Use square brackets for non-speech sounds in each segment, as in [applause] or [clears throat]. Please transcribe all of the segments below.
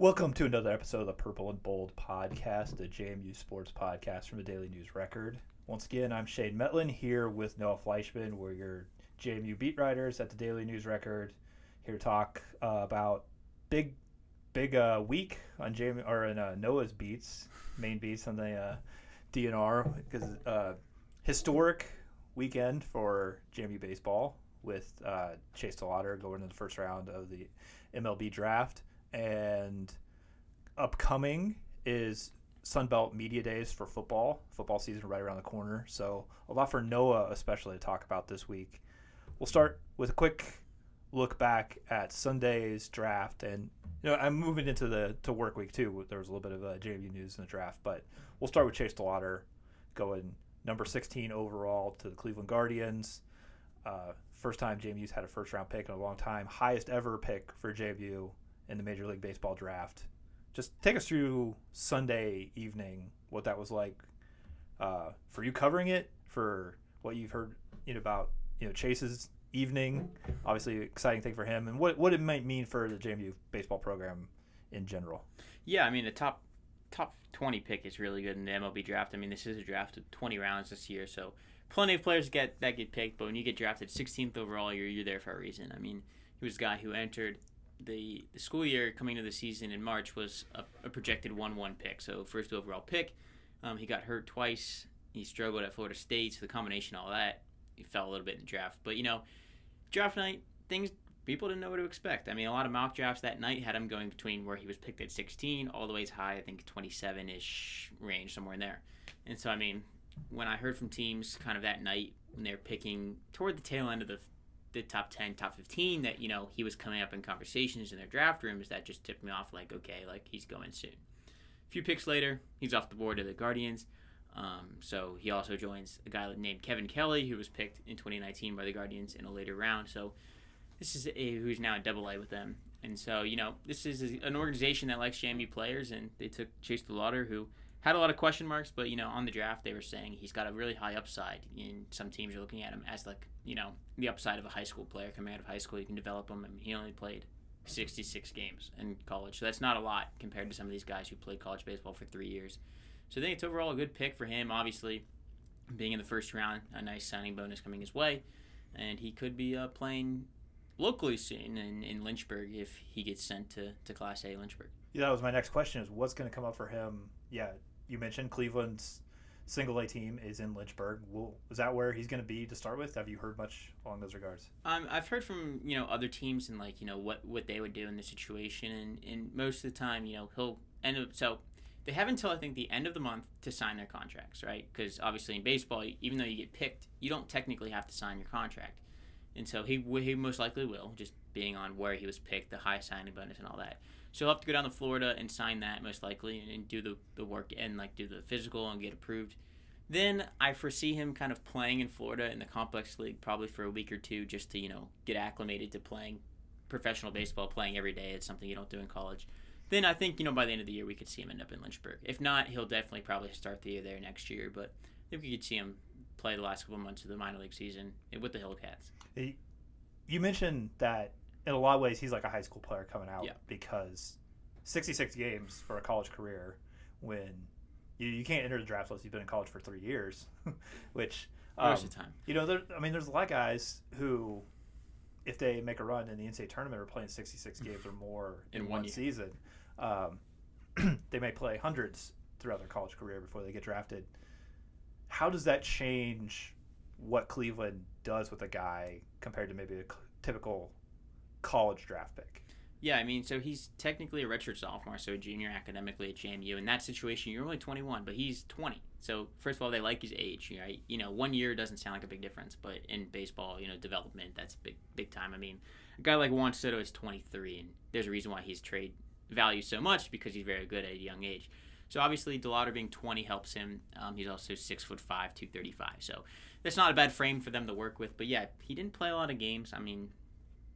Welcome to another episode of the Purple and Bold podcast, the JMU sports podcast from the Daily News Record. Once again, I'm Shane Mettlen here with Noah Fleischman. We're your JMU beat writers at the Daily News Record. Here to talk uh, about big, big uh, week on JMU or in uh, Noah's beats, main beats on the uh, DNR because uh, historic weekend for JMU baseball with uh, Chase DeLauter going in the first round of the MLB draft and upcoming is Sunbelt Media Days for football. Football season right around the corner, so a lot for Noah especially to talk about this week. We'll start with a quick look back at Sunday's draft, and you know I'm moving into the to work week too. There was a little bit of uh, news in the draft, but we'll start with Chase DeLauter going number 16 overall to the Cleveland Guardians. Uh, first time JMU's had a first round pick in a long time, highest ever pick for JMU in the Major League Baseball draft. Just take us through Sunday evening, what that was like uh, for you covering it, for what you've heard you know, about you know Chase's evening, obviously exciting thing for him, and what what it might mean for the JMU baseball program in general. Yeah, I mean the top top 20 pick is really good in the MLB draft. I mean this is a draft of 20 rounds this year, so plenty of players get that get picked. But when you get drafted 16th overall, you're you're there for a reason. I mean he was a guy who entered the, the school year coming to the season in March was a, a projected 1 1 pick. So, first overall pick. Um, he got hurt twice. He struggled at Florida State. So, the combination all that, he fell a little bit in the draft. But, you know, draft night, things people didn't know what to expect. I mean, a lot of mock drafts that night had him going between where he was picked at 16 all the way as high, I think 27 ish range, somewhere in there. And so, I mean, when I heard from teams kind of that night when they're picking toward the tail end of the the top 10, top 15 that, you know, he was coming up in conversations in their draft rooms that just tipped me off like, okay, like he's going soon. A few picks later, he's off the board to the Guardians. Um, so he also joins a guy named Kevin Kelly, who was picked in 2019 by the Guardians in a later round. So this is a, who's now in Double A with them. And so, you know, this is an organization that likes JMU players, and they took Chase DeLauter, who had a lot of question marks, but you know, on the draft they were saying he's got a really high upside. And some teams are looking at him as like you know the upside of a high school player coming out of high school. You can develop him. He only played 66 games in college, so that's not a lot compared to some of these guys who played college baseball for three years. So I think it's overall a good pick for him. Obviously, being in the first round, a nice signing bonus coming his way, and he could be uh, playing locally soon in, in Lynchburg if he gets sent to, to Class A Lynchburg. Yeah, that was my next question: is what's going to come up for him? Yeah, you mentioned Cleveland's single A team is in Lynchburg. Will, is that where he's going to be to start with? Have you heard much along those regards? Um, I've heard from you know other teams and like you know what what they would do in the situation, and, and most of the time you know he'll end up so they have until I think the end of the month to sign their contracts, right? Because obviously in baseball, even though you get picked, you don't technically have to sign your contract, and so he he most likely will, just being on where he was picked, the high signing bonus and all that. So he'll have to go down to Florida and sign that most likely and, and do the, the work and like do the physical and get approved. Then I foresee him kind of playing in Florida in the complex league probably for a week or two just to, you know, get acclimated to playing professional baseball, playing every day. It's something you don't do in college. Then I think, you know, by the end of the year we could see him end up in Lynchburg. If not, he'll definitely probably start the year there next year, but I think we could see him play the last couple months of the minor league season with the Hillcats. You mentioned that in a lot of ways he's like a high school player coming out yeah. because 66 games for a college career when you, you can't enter the draft unless you've been in college for three years, [laughs] which um, time. You know, there, I mean, there's a lot of guys who, if they make a run in the NCAA tournament, are playing 66 [laughs] games or more in, in one, one season. Um, [clears throat] they may play hundreds throughout their college career before they get drafted. How does that change what Cleveland does with a guy compared to maybe a typical college draft pick. Yeah, I mean, so he's technically a redshirt sophomore, so a junior academically at JMU. In that situation, you're only 21, but he's 20. So first of all, they like his age, right? You know, one year doesn't sound like a big difference, but in baseball, you know, development that's big, big time. I mean, a guy like Juan Soto is 23, and there's a reason why he's trade value so much because he's very good at a young age. So obviously, DeLauter being 20 helps him. Um, he's also six foot five, 235. So that's not a bad frame for them to work with. But yeah, he didn't play a lot of games. I mean,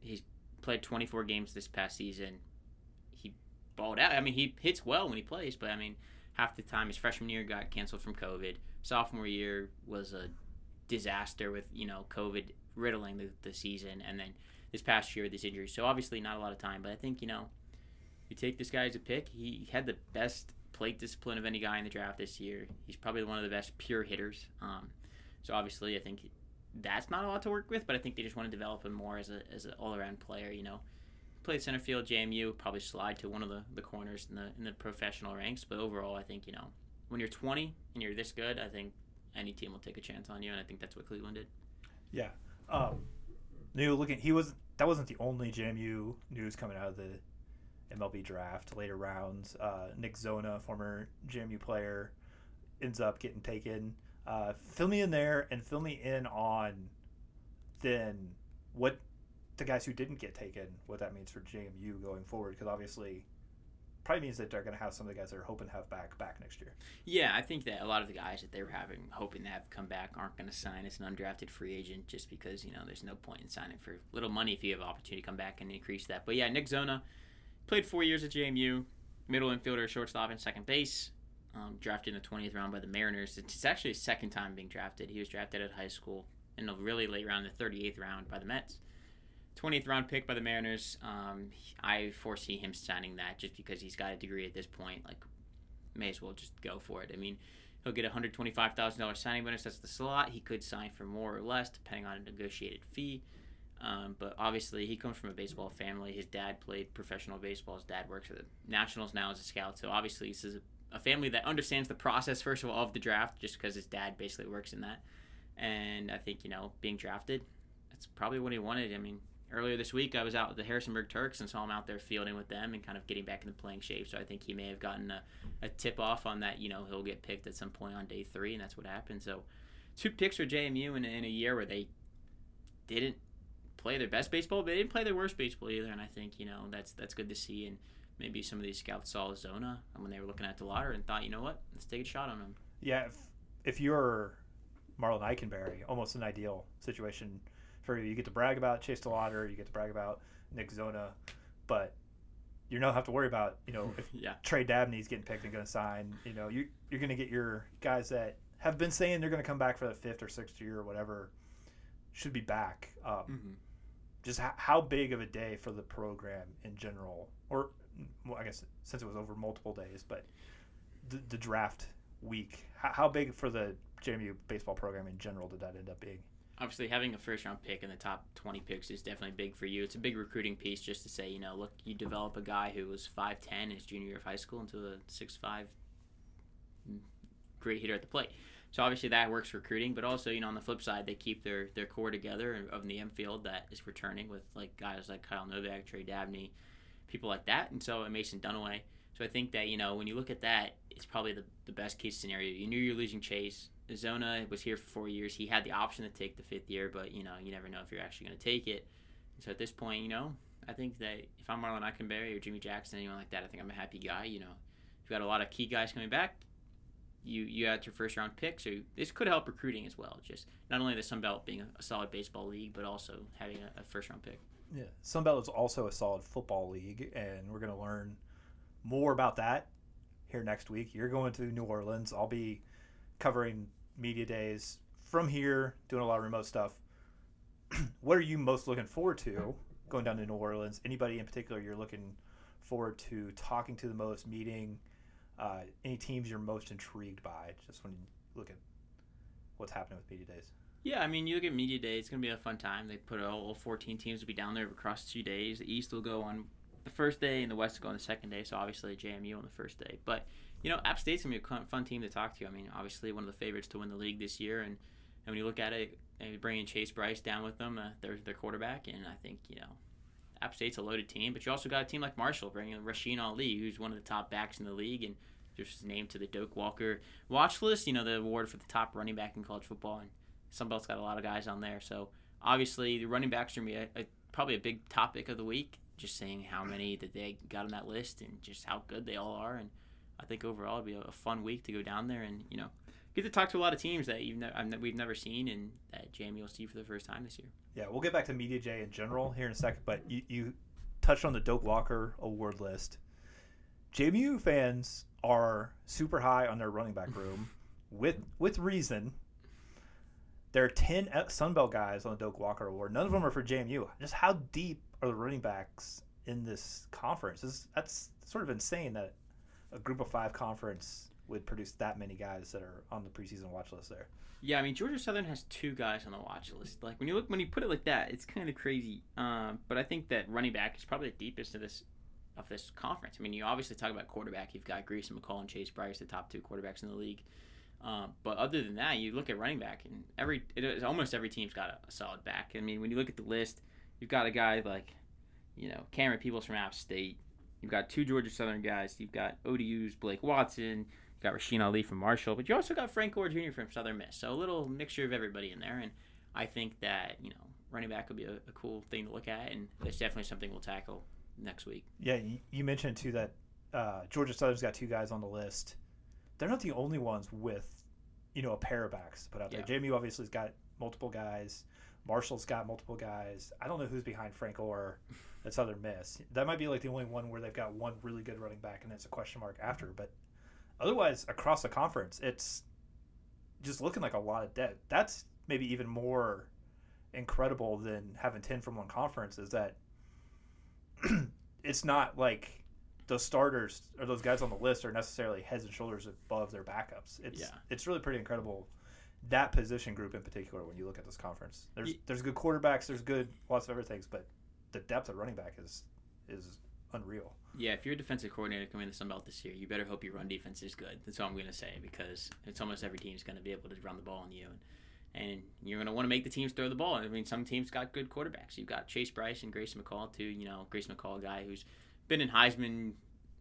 he's played 24 games this past season. He balled out. I mean, he hits well when he plays, but I mean, half the time his freshman year got canceled from COVID. Sophomore year was a disaster with you know COVID riddling the, the season, and then this past year with this injury. So obviously not a lot of time, but I think you know you take this guy as a pick. He had the best plate discipline of any guy in the draft this year. He's probably one of the best pure hitters. Um, so obviously, I think that's not a lot to work with, but I think they just want to develop him more as a as an all around player. You know, played center field, JMU, probably slide to one of the, the corners in the in the professional ranks. But overall, I think you know when you're 20 and you're this good, I think any team will take a chance on you, and I think that's what Cleveland did. Yeah. Um, new looking. He was that wasn't the only JMU news coming out of the MLB draft later rounds. Uh, Nick Zona, former JMU player, ends up getting taken. Uh, fill me in there and fill me in on then what the guys who didn't get taken, what that means for JMU going forward, because obviously probably means that they're going to have some of the guys that are hoping to have back back next year. Yeah, I think that a lot of the guys that they were having hoping to have come back aren't going to sign as an undrafted free agent just because you know there's no point in signing for little money if you have opportunity to come back and increase that. But yeah, Nick Zona played four years at JMU, middle infielder, shortstop, and second base. Um, drafted in the 20th round by the Mariners. It's actually his second time being drafted. He was drafted at high school in a really late round, the 38th round by the Mets. 20th round pick by the Mariners. Um, I foresee him signing that just because he's got a degree at this point. Like, may as well just go for it. I mean, he'll get a $125,000 signing bonus. That's the slot. He could sign for more or less depending on a negotiated fee. Um, but obviously, he comes from a baseball family. His dad played professional baseball. His dad works at the Nationals now as a scout. So obviously, this is a, a family that understands the process, first of all, of the draft, just because his dad basically works in that. And I think, you know, being drafted, that's probably what he wanted. I mean, earlier this week, I was out with the Harrisonburg Turks and saw him out there fielding with them and kind of getting back into playing shape. So I think he may have gotten a, a tip off on that. You know, he'll get picked at some point on day three, and that's what happened. So two picks for JMU in, in a year where they didn't play their best baseball, but they didn't play their worst baseball either. And I think you know that's that's good to see. And maybe some of these scouts saw Zona when they were looking at DeLauter and thought, you know what, let's take a shot on him. Yeah, if, if you're Marlin Ikenberry, almost an ideal situation for you. You get to brag about Chase DeLauter, you get to brag about Nick Zona, but you don't have to worry about you know [laughs] if yeah. Trey Dabney's getting picked and going to sign. You know you you're going to get your guys that have been saying they're going to come back for the fifth or sixth year or whatever should be back. Um, Mm-hmm. Just how, how big of a day for the program in general, or well, I guess since it was over multiple days, but the, the draft week, how, how big for the JMU baseball program in general did that end up being? obviously having a first round pick in the top 20 picks is definitely big for you. It's a big recruiting piece just to say, you know, look, you develop a guy who was 5'10 his junior year of high school into a 6'5 mm, great hitter at the plate. So obviously that works recruiting, but also, you know, on the flip side, they keep their, their core together of the infield that is returning with like guys like Kyle Novak, Trey Dabney, people like that, and so Mason Dunaway. So I think that, you know, when you look at that, it's probably the, the best case scenario. You knew you're losing Chase. Zona was here for four years. He had the option to take the fifth year, but you know you never know if you're actually going to take it. So at this point, you know, I think that if I'm Marlin Ikenberry or Jimmy Jackson, anyone like that, I think I'm a happy guy. You know, you've got a lot of key guys coming back. You you had your first round pick, so this could help recruiting as well. Just not only the Sun Belt being a, a solid baseball league, but also having a, a first round pick. Yeah, Sunbelt is also a solid football league, and we're going to learn more about that here next week. You're going to New Orleans. I'll be covering media days from here, doing a lot of remote stuff. [clears throat] what are you most looking forward to going down to New Orleans? Anybody in particular you're looking forward to talking to the most, meeting? Uh, any teams you're most intrigued by? Just when you look at what's happening with media days. Yeah, I mean, you look at media day; it's gonna be a fun time. They put all, all 14 teams will be down there across two days. The East will go on the first day, and the West will go on the second day. So obviously, JMU on the first day. But you know, App State's gonna be a fun team to talk to. I mean, obviously, one of the favorites to win the league this year, and, and when you look at it, and bringing Chase Brice down with them, uh, their their quarterback, and I think you know. App State's a loaded team, but you also got a team like Marshall bringing Rasheen Ali, who's one of the top backs in the league, and just named to the Doak Walker watch list. You know, the award for the top running back in college football, and Sunbelt's got a lot of guys on there. So obviously, the running backs are gonna be a, a, probably a big topic of the week. Just seeing how many that they got on that list and just how good they all are. And I think overall it'll be a, a fun week to go down there and you know get to talk to a lot of teams that you've ne- we've never seen and that JMU will see for the first time this year. Yeah, we'll get back to Media Day in general here in a second, but you, you touched on the Doak Walker award list. JMU fans are super high on their running back room [laughs] with with reason. There are 10 Sunbelt guys on the Doak Walker Award. None of them are for JMU. Just how deep are the running backs in this conference. That's sort of insane that a group of five conference would produce that many guys that are on the preseason watch list there. Yeah, I mean Georgia Southern has two guys on the watch list. Like when you look when you put it like that, it's kind of crazy. Um, but I think that running back is probably the deepest of this of this conference. I mean, you obviously talk about quarterback. You've got Grayson McCall and Chase Brice, the top two quarterbacks in the league. Um, but other than that, you look at running back, and every it is almost every team's got a, a, solid back. I mean, when you look at the list, you've got a guy like, you know, Camerun Peoples from App State. You've got two Georgia Southern guys. You've got ODU's Blake Watson. You've got Rasheen Ali from Marshall, but you also got Frank Gore Jr. from Southern Miss. So a little mixture of everybody in there, and I think that you know running back would be a, a cool thing to look at, and it's definitely something we'll tackle next week. Yeah, you mentioned too that uh, Georgia Southern's got two guys on the list. They're not the only ones with, you know, a pair of backs to put out there. Yeah. JMU obviously's got multiple guys. Marshall's got multiple guys. I don't know who's behind Frank Gore at Southern Miss. That might be like the only one where they've got one really good running back and it's a question mark after. But otherwise, across the conference, it's just looking like a lot of debt. That's maybe even more incredible than having 10 from one conference is that [clears throat] it's not like those starters or those guys on the list are necessarily heads and shoulders above their backups. It's yeah. it's really pretty incredible that position group in particular when you look at this conference. There's yeah. there's good quarterbacks, there's good lots of everything, but the depth of running back is is unreal. Yeah, if you're a defensive coordinator coming to the Sun Belt this year, you better hope your run defense is good. That's all I'm going to say because it's almost every team is going to be able to run the ball on you. And and you're going to want to make the teams throw the ball. I mean, some teams got good quarterbacks. You've got Chase Brice and Grace McCall, too. You know, Grace McCall, guy who's been in Heisman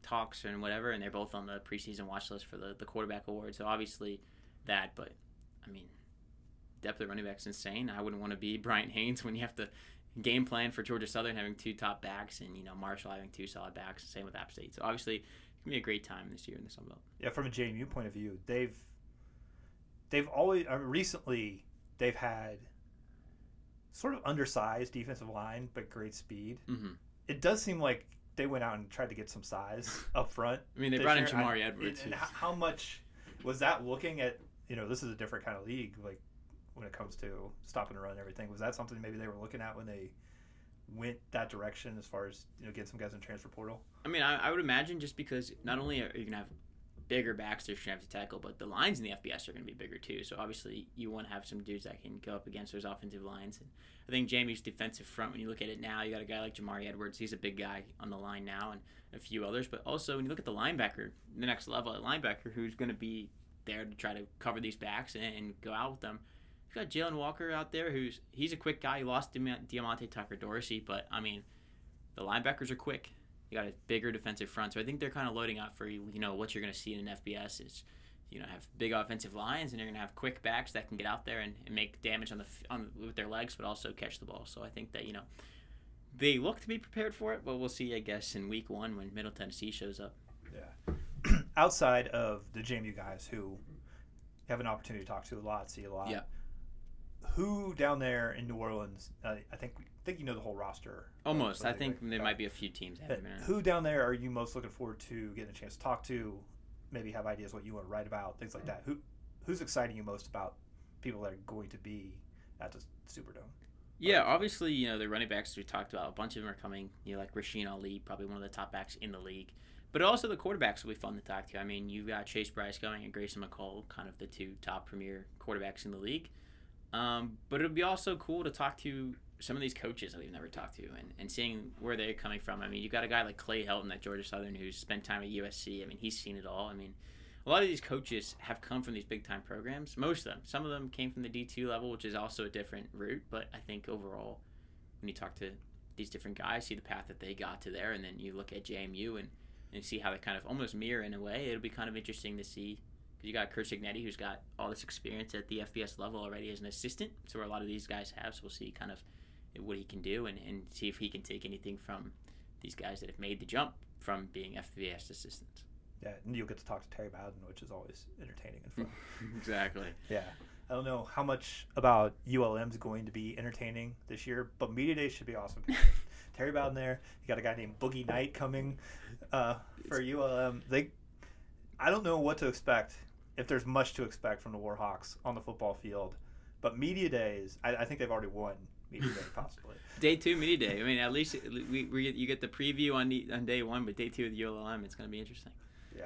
talks and whatever, and they're both on the preseason watch list for the, the quarterback award. So obviously that, but I mean, depth of running backs insane. I wouldn't want to be [laughs] Bryant Haines when you have to game plan for Georgia Southern having two top backs and you know Marshall having two solid backs. Same with App State. So obviously, it's gonna be a great time this year in the Sun Belt. Yeah, from a JMU point of view, they've they've always uh, recently they've had sort of undersized defensive line, but great speed. Mm-hmm. It does seem like they went out and tried to get some size up front. [laughs] I mean, they brought in Jamari Edwards. And, and how much was that looking at? You know, this is a different kind of league. Like when it comes to stopping and run and everything, was that something maybe they were looking at when they went that direction as far as you know getting some guys in transfer portal? I mean, I, I would imagine just because not only are you gonna have bigger backs they're going to have to tackle, but the lines in the FBS are going to be bigger too. So obviously, you want to have some dudes that can go up against those offensive lines. And I think JMU's defensive front, when you look at it now, you got a guy like Jamari Edwards. He's a big guy on the line now, and a few others. But also, when you look at the linebacker, the next level at linebacker, who's going to be there to try to cover these backs and, and go out with them. You've got Jalen Walker out there, who's he's a quick guy. He lost Diamonte Tucker Dorsey, but I mean, the linebackers are quick you got a bigger defensive front. So I think they're kind of loading up for you know what you're going to see in an FBS is you know have big offensive lines and you're going to have quick backs that can get out there and, and make damage on the on with their legs, but also catch the ball. So I think that you know they look to be prepared for it, but we'll see. I guess in week one when Middle Tennessee shows up. Yeah. [clears throat] Outside of the JMU guys who have an opportunity to talk to a lot, see a lot. Yeah. Who down there in New Orleans? Uh, I think I think you know the whole roster. Almost. I think there might be a few teams. Who down there are you most looking forward to getting a chance to talk to? Maybe have ideas what you want to write about, things like that. Who who's exciting you most about people that are going to be at the Superdome? Yeah, obviously, you know, the running backs we talked about, a bunch of them are coming. You know, like Rasheen Ali, probably one of the top backs in the league. But also the quarterbacks will be fun to talk to. I mean, you've got Chase Brice going and Grayson McCall, kind of the two top premier quarterbacks in the league. Um, but it would be also cool to talk to some of these coaches that we've never talked to and, and seeing where they're coming from. I mean, you got a guy like Clay Helton at Georgia Southern who's spent time at USC. I mean, he's seen it all. I mean, a lot of these coaches have come from these big time programs. Most of them. Some of them came from the D2 level, which is also a different route. But I think overall, when you talk to these different guys, see the path that they got to there, and then you look at JMU and, and see how they kind of almost mirror in a way, it'll be kind of interesting to see you got Curt Cignetti, who's got all this experience at the FBS level already as an assistant. So where a lot of these guys have. So we'll see kind of what he can do and, and see if he can take anything from these guys that have made the jump from being FBS assistants. Yeah, and you'll get to talk to Terry Bowden, which is always entertaining and fun. [laughs] exactly. Yeah. I don't know how much about ULM is going to be entertaining this year, but Media Day should be awesome. [laughs] Terry Bowden there. You got a guy named Boogie Knight coming uh, for ULM. They, I don't know what to expect if there's much to expect from the Warhawks on the football field, but Media Days, I, I think they've already won media day [laughs] possibly. Day two media day. I mean, at least we, we get, you get the preview on the, on day one, but day two of the ULM, it's going to be interesting. Yeah.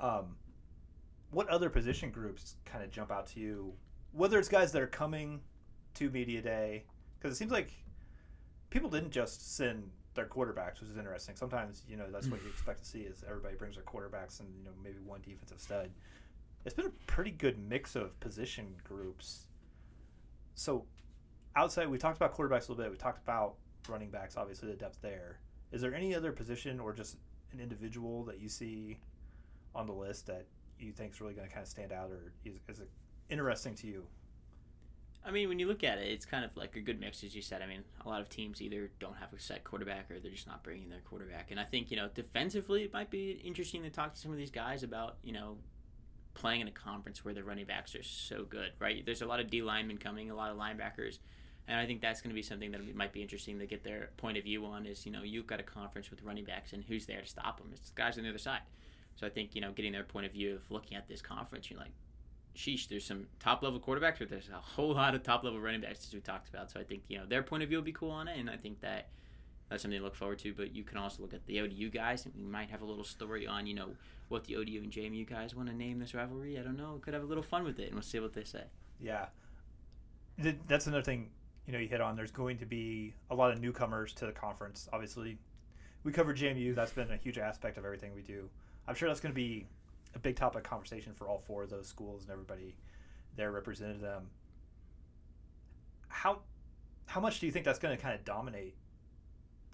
Um, what other position groups kind of jump out to you? Whether it's guys that are coming to media day, because it seems like people didn't just send their quarterbacks, which is interesting. Sometimes you know that's what you [laughs] expect to see is everybody brings their quarterbacks and you know maybe one defensive stud. It's been a pretty good mix of position groups. So outside, we talked about quarterbacks a little bit. We talked about running backs, obviously the depth there. Is there any other position or just an individual that you see on the list that you think is really going to kind of stand out or is, is interesting to you? I mean, when you look at it, it's kind of like a good mix, as you said. I mean, a lot of teams either don't have a set quarterback or they're just not bringing their quarterback. And I think, you know, defensively, it might be interesting to talk to some of these guys about, you know, playing in a conference where the running backs are so good, right? There's a lot of D linemen coming, a lot of linebackers. And I think that's going to be something that might be interesting to get their point of view on is, you know, you've got a conference with running backs and who's there to stop them? It's the guys on the other side. So I think, you know, getting their point of view of looking at this conference, you're like, sheesh, there's some top level quarterbacks, but there's a whole lot of top level running backs as we talked about. So I think you know their point of view will be cool on it, and I think that that's something to look forward to. But you can also look at the ODU guys, and we might have a little story on you know what the ODU and JMU guys want to name this rivalry. I don't know. Could have a little fun with it, and we'll see what they say. Yeah, that's another thing. You know, you hit on. There's going to be a lot of newcomers to the conference. Obviously, we cover JMU. That's been a huge aspect of everything we do. I'm sure that's going to be a big topic of conversation for all four of those schools and everybody there represented them. How how much do you think that's going to kind of dominate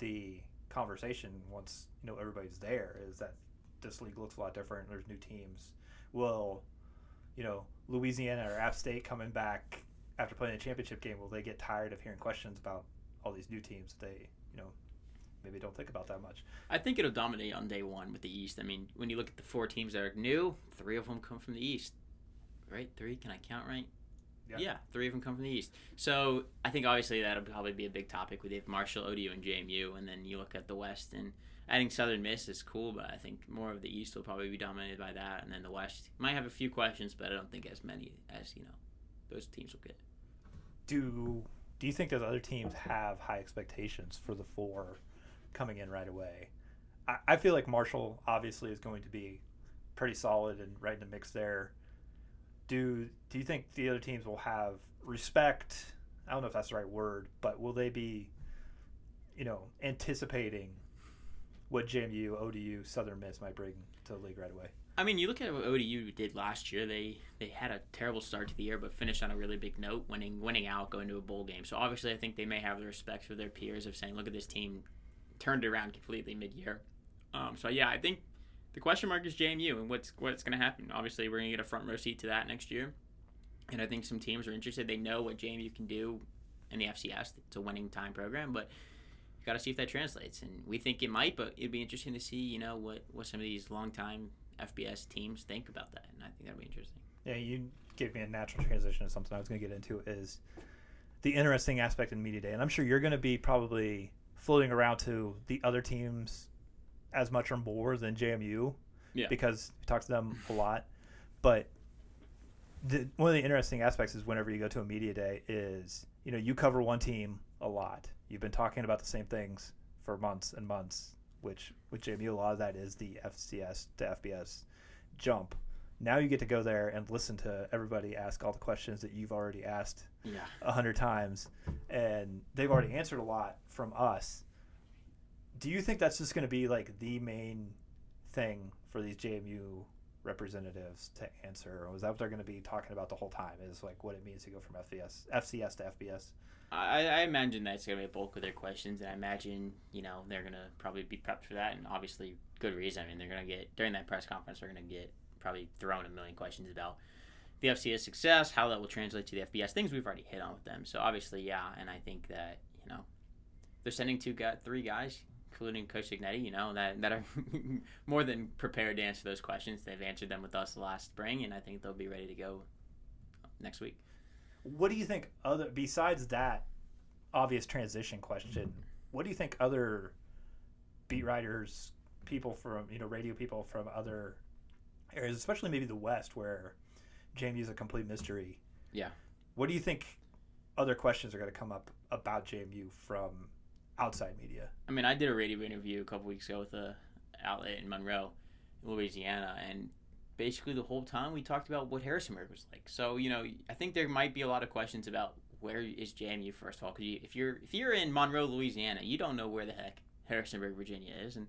the conversation once you know everybody's there? Is that this league looks a lot different? There's new teams. Will you know Louisiana or App State coming back after playing a championship game? Will they get tired of hearing questions about all these new teams? That they you know maybe don't think about that much. I think it'll dominate on day one with the East. I mean, when you look at the four teams that are new, three of them come from the East, right? Three? Can I count right? Yeah. yeah, three of them come from the East. So I think obviously that'll probably be a big topic with Dave Marshall, ODU, and JMU. And then you look at the West and adding Southern Miss is cool, but I think more of the East will probably be dominated by that. And then the West might have a few questions, but I don't think as many as, you know, those teams will get. Do do you think those other teams have high expectations for the four coming in right away. I, I feel like Marshall obviously is going to be pretty solid and right in the mix there. Do do you think the other teams will have respect? I don't know if that's the right word, but will they be, you know, anticipating what JMU, ODU, Southern Miss might bring to the league right away? I mean, you look at what ODU did last year. They they had a terrible start to the year, but finished on a really big note, winning winning out, going to a bowl game. So obviously, I think they may have the respect for their peers of saying, "Look at this team turned around completely mid-year. Um, so yeah, I think the question mark is JMU and what's what's going to happen. Obviously, we're going to get a front row seat to that next year, and I think some teams are interested. They know what JMU can do in the FCS. It's a winning time program, but you got to see if that translates. And we think it might, but it'd be interesting to see you know what what some of these long-time FBS teams think about that, and I think that'd be interesting. Yeah, you gave me a natural transition to something I was going to get into is the interesting aspect in media day, and I'm sure you're going to be probably floating around to the other teams as much or more than JMU. Yeah. Because we talk to them a lot. But the, one of the interesting aspects is whenever you go to a media day is, you know, you cover one team a lot. You've been talking about the same things for months and months, which with JMU a lot of that is the FCS to FBS jump. Now you get to go there and listen to everybody ask all the questions that you've already asked a yeah. hundred times, and they've already answered a lot from us. Do you think that's just going to be like the main thing for these JMU representatives to answer, or is that what they're going to be talking about the whole time? Is like what it means to go from FBS, FCS to FBS? I, I imagine that's going to be a bulk of their questions, and I imagine you know they're going to probably be prepped for that, and obviously good reason. I mean, they're going to get during that press conference, they're going to get probably thrown a million questions about the FCS success, how that will translate to the FBS, things we've already hit on with them. So obviously, yeah, and I think that you know they're sending two guys, three guys, including Coach Cignetti, you know that that are [laughs] more than prepared to answer those questions. They've answered them with us last spring, and I think they'll be ready to go next week. What do you think? Other besides that obvious transition question, what do you think other beat writers, people from you know radio people from other areas, especially maybe the West, where JMU is a complete mystery. Yeah. What do you think other questions are going to come up about JMU from outside media? I mean, I did a radio interview a couple weeks ago with a outlet in Monroe, Louisiana, and basically the whole time we talked about what Harrisonburg was like. So you know, I think there might be a lot of questions about where is JMU first of all, because you, if you're if you're in Monroe, Louisiana, you don't know where the heck Harrisonburg, Virginia is, and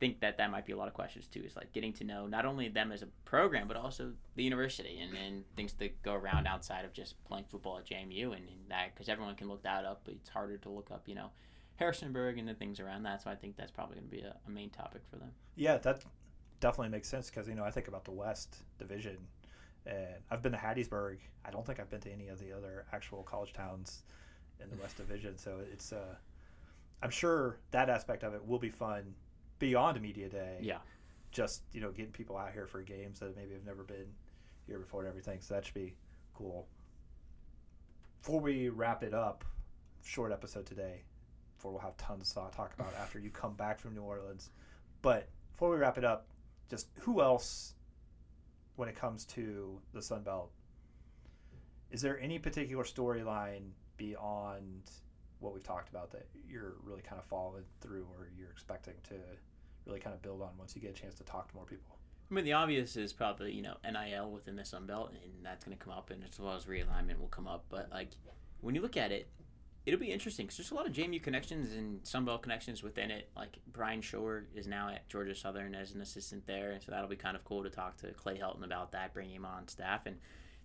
think that that might be a lot of questions too. Is like getting to know not only them as a program, but also the university and, and things that go around outside of just playing football at JMU and, and that because everyone can look that up, but it's harder to look up, you know, Harrisonburg and the things around that. So I think that's probably going to be a, a main topic for them. Yeah, that definitely makes sense because you know I think about the West Division, and I've been to Hattiesburg. I don't think I've been to any of the other actual college towns in the West [laughs] Division. So it's uh, I'm sure that aspect of it will be fun beyond media day. Yeah. Just you know, getting people out here for games that maybe have never been here before and everything. So that should be cool. Before we wrap it up, short episode today. Before we'll have tons to talk about after you come back from New Orleans. But before we wrap it up, just who else, when it comes to the Sun Belt, is there any particular storyline beyond what we've talked about that you're really kind of following through or you're expecting to really kind of build on once you get a chance to talk to more people? I mean, the obvious is probably you know NIL within the Sun Belt, and that's going to come up, and as well as realignment will come up. But like when you look at it, it'll be interesting because there's a lot of JMU connections and Sun Belt connections within it. Like Brian Shore is now at Georgia Southern as an assistant there, and so that'll be kind of cool to talk to Clay Helton about that, bring him on staff and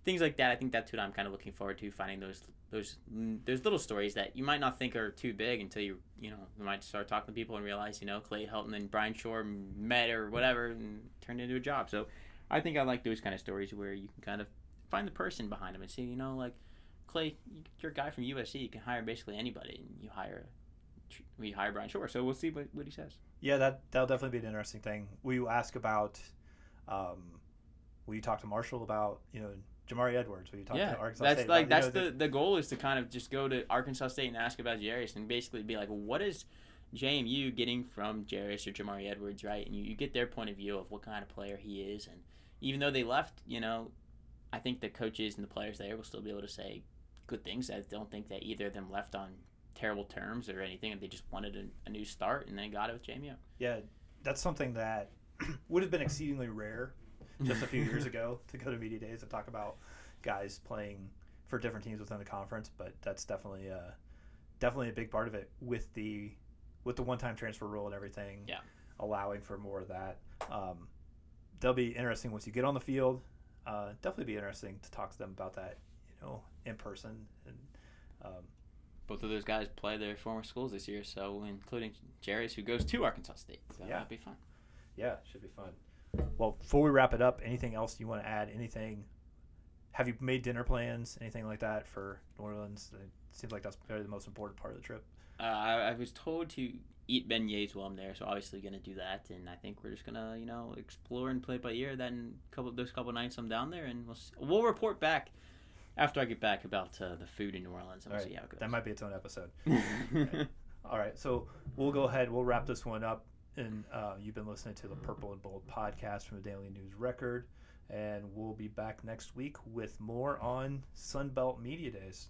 things like that. I think that's what I'm kind of looking forward to, finding those those mm, those little stories that you might not think are too big until you you know you might start talking to people and realize you know Clay Helton and Brian Shore met or whatever and turned into a job. So I think I like those kind of stories where you can kind of find the person behind them and see you know like Clay, you're a guy from USC. You can hire basically anybody, and you hire we hire Brian Shore. So we'll see what, what he says. Yeah, that that'll definitely be an interesting thing. Will you ask about? Um, will you talk to Marshall about you know Jamari Edwards? Will you talk yeah, to Arkansas that's State like about, that's know, the the goal is to kind of just go to Arkansas State and ask about Jarius and basically be like, what is JMU getting from Jarius or Jamari Edwards, right? And you, you get their point of view of what kind of player he is, and even though they left, you know, I think the coaches and the players there will still be able to say good things. I don't think that either of them left on terrible terms or anything. They just wanted a, a new start and then got it with JMU. Yeah, that's something that [clears throat] would have been exceedingly rare just a few years [laughs] ago to go to media days and talk about guys playing for different teams within the conference. But that's definitely uh, definitely a big part of it with the with the one time transfer rule and everything. Yeah. allowing for more of that. Um, they'll be interesting once you get on the field. Uh, definitely be interesting to talk to them about that. You know, in person and. Um, Both of those guys play their former schools this year, so including Jerry's, who goes to Arkansas State. So Yeah. that'll be fun. Yeah, should be fun. Well, before we wrap it up, anything else you want to add? Anything? Have you made dinner plans? Anything like that for New Orleans? It seems like that's probably the most important part of the trip. Uh, I, I was told to eat beignets while I'm there, so obviously going to do that. And I think we're just gonna, you know, explore and play by ear. Then couple those couple nights I'm down there, and we'll we'll report back after I get back about uh, the food in New Orleans, and All we'll right, see how it goes. That might be its own episode. [laughs] All right, so we'll go ahead. We'll wrap this one up. And uh, you've been listening to the Purple and Bold podcast from the Daily News Record. And we'll be back next week with more on Sunbelt Media Days.